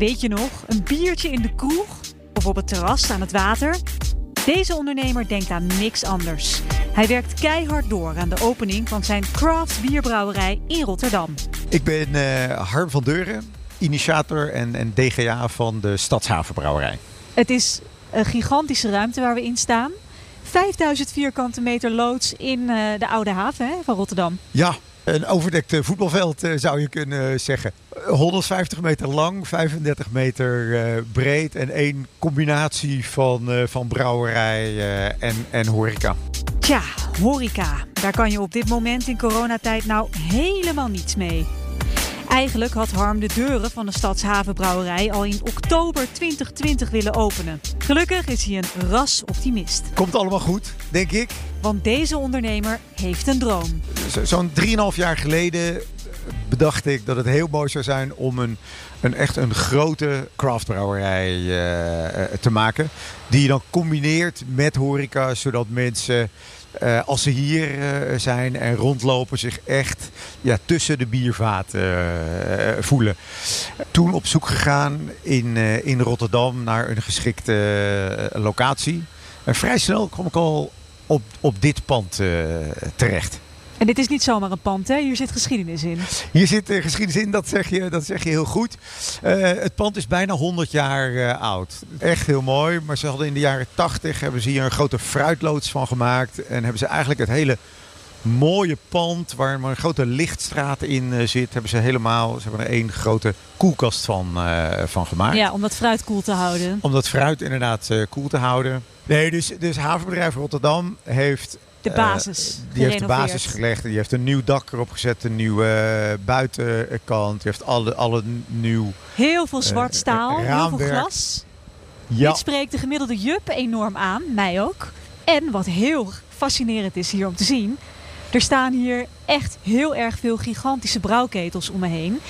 Weet je nog, een biertje in de kroeg of op het terras aan het water? Deze ondernemer denkt aan niks anders. Hij werkt keihard door aan de opening van zijn craft bierbrouwerij in Rotterdam. Ik ben uh, Harm van Deuren, initiator en, en DGA van de Stadshavenbrouwerij. Het is een gigantische ruimte waar we in staan. 5000 vierkante meter loods in uh, de Oude Haven hè, van Rotterdam. Ja, een overdekt voetbalveld uh, zou je kunnen zeggen. 150 meter lang, 35 meter uh, breed en één combinatie van, uh, van brouwerij en, en horeca. Tja, horeca. Daar kan je op dit moment in coronatijd nou helemaal niets mee. Eigenlijk had Harm de deuren van de Stadshavenbrouwerij al in oktober 2020 willen openen. Gelukkig is hij een ras optimist. Komt allemaal goed, denk ik. Want deze ondernemer heeft een droom. Zo'n 3,5 jaar geleden bedacht ik dat het heel mooi zou zijn om een, een echt een grote craftbrouwerij uh, te maken. Die je dan combineert met horeca, zodat mensen uh, als ze hier uh, zijn en rondlopen, zich echt ja, tussen de biervaten uh, voelen. Toen op zoek gegaan in, in Rotterdam naar een geschikte locatie. En vrij snel kwam ik al op, op dit pand terecht. En dit is niet zomaar een pand, hè? Hier zit geschiedenis in. Hier zit uh, geschiedenis in, dat zeg je, dat zeg je heel goed. Uh, het pand is bijna 100 jaar uh, oud. Echt heel mooi, maar ze hadden in de jaren 80 hebben ze hier een grote fruitloods van gemaakt. En hebben ze eigenlijk het hele mooie pand waar maar een grote lichtstraat in zit, hebben ze helemaal, ze hebben er één grote koelkast van, van gemaakt. Ja, om dat fruit koel te houden. Om dat fruit inderdaad koel te houden. Nee, dus, dus Havenbedrijf Rotterdam heeft de basis. Uh, die heeft de basis gelegd. Die heeft een nieuw dak erop gezet, een nieuwe uh, buitenkant. Die heeft alle, alle nieuw. Heel veel zwart staal, uh, heel veel glas. Ja. Dit spreekt de gemiddelde jup enorm aan, mij ook. En wat heel fascinerend is hier om te zien. Er staan hier echt heel erg veel gigantische brouwketels om me heen.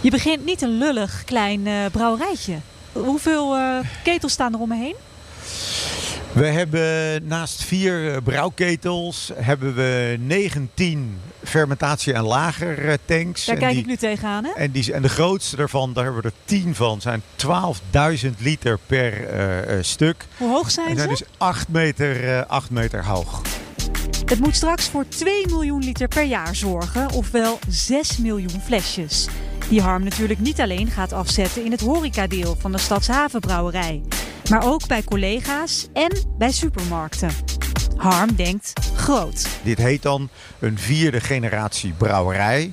Je begint niet een lullig klein brouwerijtje. Hoeveel ketels staan er om me heen? We hebben naast vier brouwketels hebben we 19 fermentatie- en lagertanks. Daar kijk die, ik nu tegenaan. Hè? En, die, en de grootste daarvan, daar hebben we er 10 van, zijn 12.000 liter per uh, stuk. Hoe hoog zijn en ze? zijn dus 8 meter, uh, 8 meter hoog. Het moet straks voor 2 miljoen liter per jaar zorgen, ofwel 6 miljoen flesjes. Die Harm natuurlijk niet alleen gaat afzetten in het horecadeel van de Stadshavenbrouwerij maar ook bij collega's en bij supermarkten. Harm denkt groot. Dit heet dan een vierde generatie brouwerij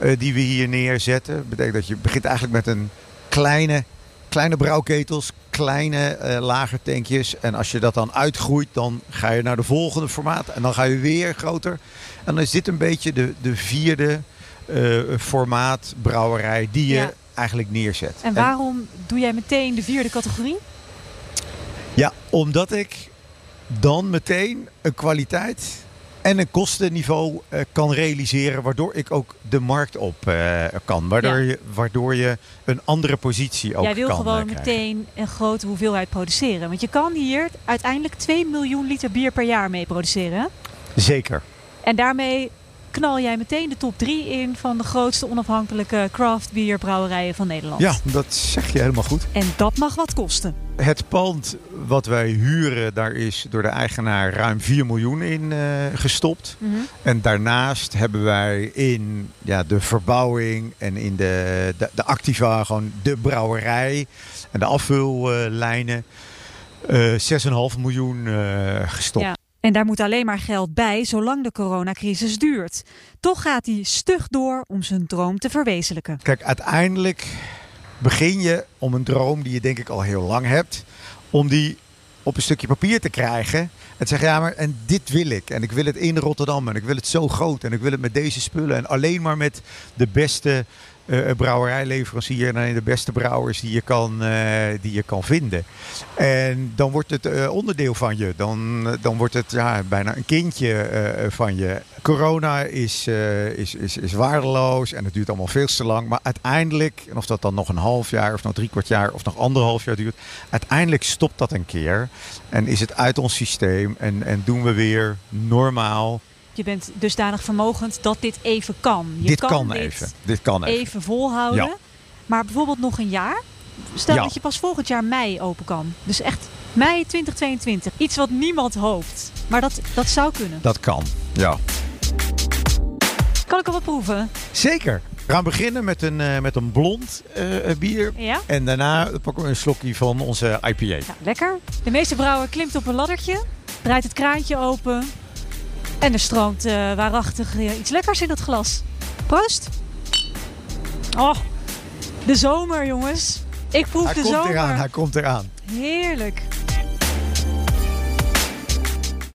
uh, die we hier neerzetten. Dat betekent dat je begint eigenlijk met een kleine, kleine brouwketels, kleine uh, lagertankjes. En als je dat dan uitgroeit, dan ga je naar de volgende formaat. En dan ga je weer groter. En dan is dit een beetje de, de vierde uh, formaat brouwerij die je ja. eigenlijk neerzet. En waarom en, doe jij meteen de vierde categorie? Ja, omdat ik dan meteen een kwaliteit en een kostenniveau uh, kan realiseren, waardoor ik ook de markt op uh, kan. Waardoor, ja. je, waardoor je een andere positie ook kan Jij wil kan, gewoon uh, meteen een grote hoeveelheid produceren. Want je kan hier uiteindelijk 2 miljoen liter bier per jaar mee produceren. Zeker. En daarmee knal jij meteen de top 3 in van de grootste onafhankelijke craft bierbrouwerijen van Nederland. Ja, dat zeg je helemaal goed. En dat mag wat kosten. Het pand wat wij huren, daar is door de eigenaar ruim 4 miljoen in uh, gestopt. Mm -hmm. En daarnaast hebben wij in ja, de verbouwing en in de, de, de activa, gewoon de brouwerij en de afvullijnen, uh, 6,5 miljoen uh, gestopt. Ja. En daar moet alleen maar geld bij zolang de coronacrisis duurt. Toch gaat hij stug door om zijn droom te verwezenlijken. Kijk, uiteindelijk begin je om een droom die je denk ik al heel lang hebt, om die op een stukje papier te krijgen. En te zeggen, ja, maar en dit wil ik. En ik wil het in Rotterdam. En ik wil het zo groot. En ik wil het met deze spullen. En alleen maar met de beste uh, brouwerijleverancier en de beste brouwers die je kan, uh, die je kan vinden. En dan wordt het uh, onderdeel van je. Dan, dan wordt het ja, bijna een kindje van je. Corona is, is, is, is waardeloos en het duurt allemaal veel te lang. Maar uiteindelijk, en of dat dan nog een half jaar of nog drie kwart jaar of nog anderhalf jaar duurt. Uiteindelijk stopt dat een keer. En is het uit ons systeem en, en doen we weer normaal je bent dusdanig vermogend dat dit even kan. Je dit kan, kan dit even. Dit kan even. even volhouden. Ja. Maar bijvoorbeeld nog een jaar. stel dat je pas volgend jaar mei open kan. Dus echt mei 2022. Iets wat niemand hoopt. Maar dat, dat zou kunnen. Dat kan, ja. Kan ik al wat proeven? Zeker. We gaan beginnen met een, uh, met een blond uh, bier. Ja? En daarna pakken we een slokje van onze IPA. Ja, lekker. De meeste brouwer klimt op een laddertje, draait het kraantje open. En er stroomt uh, waarachtig iets lekkers in het glas. Proost. Oh, de zomer jongens. Ik proef hij de komt zomer. Eraan, hij komt eraan. Heerlijk.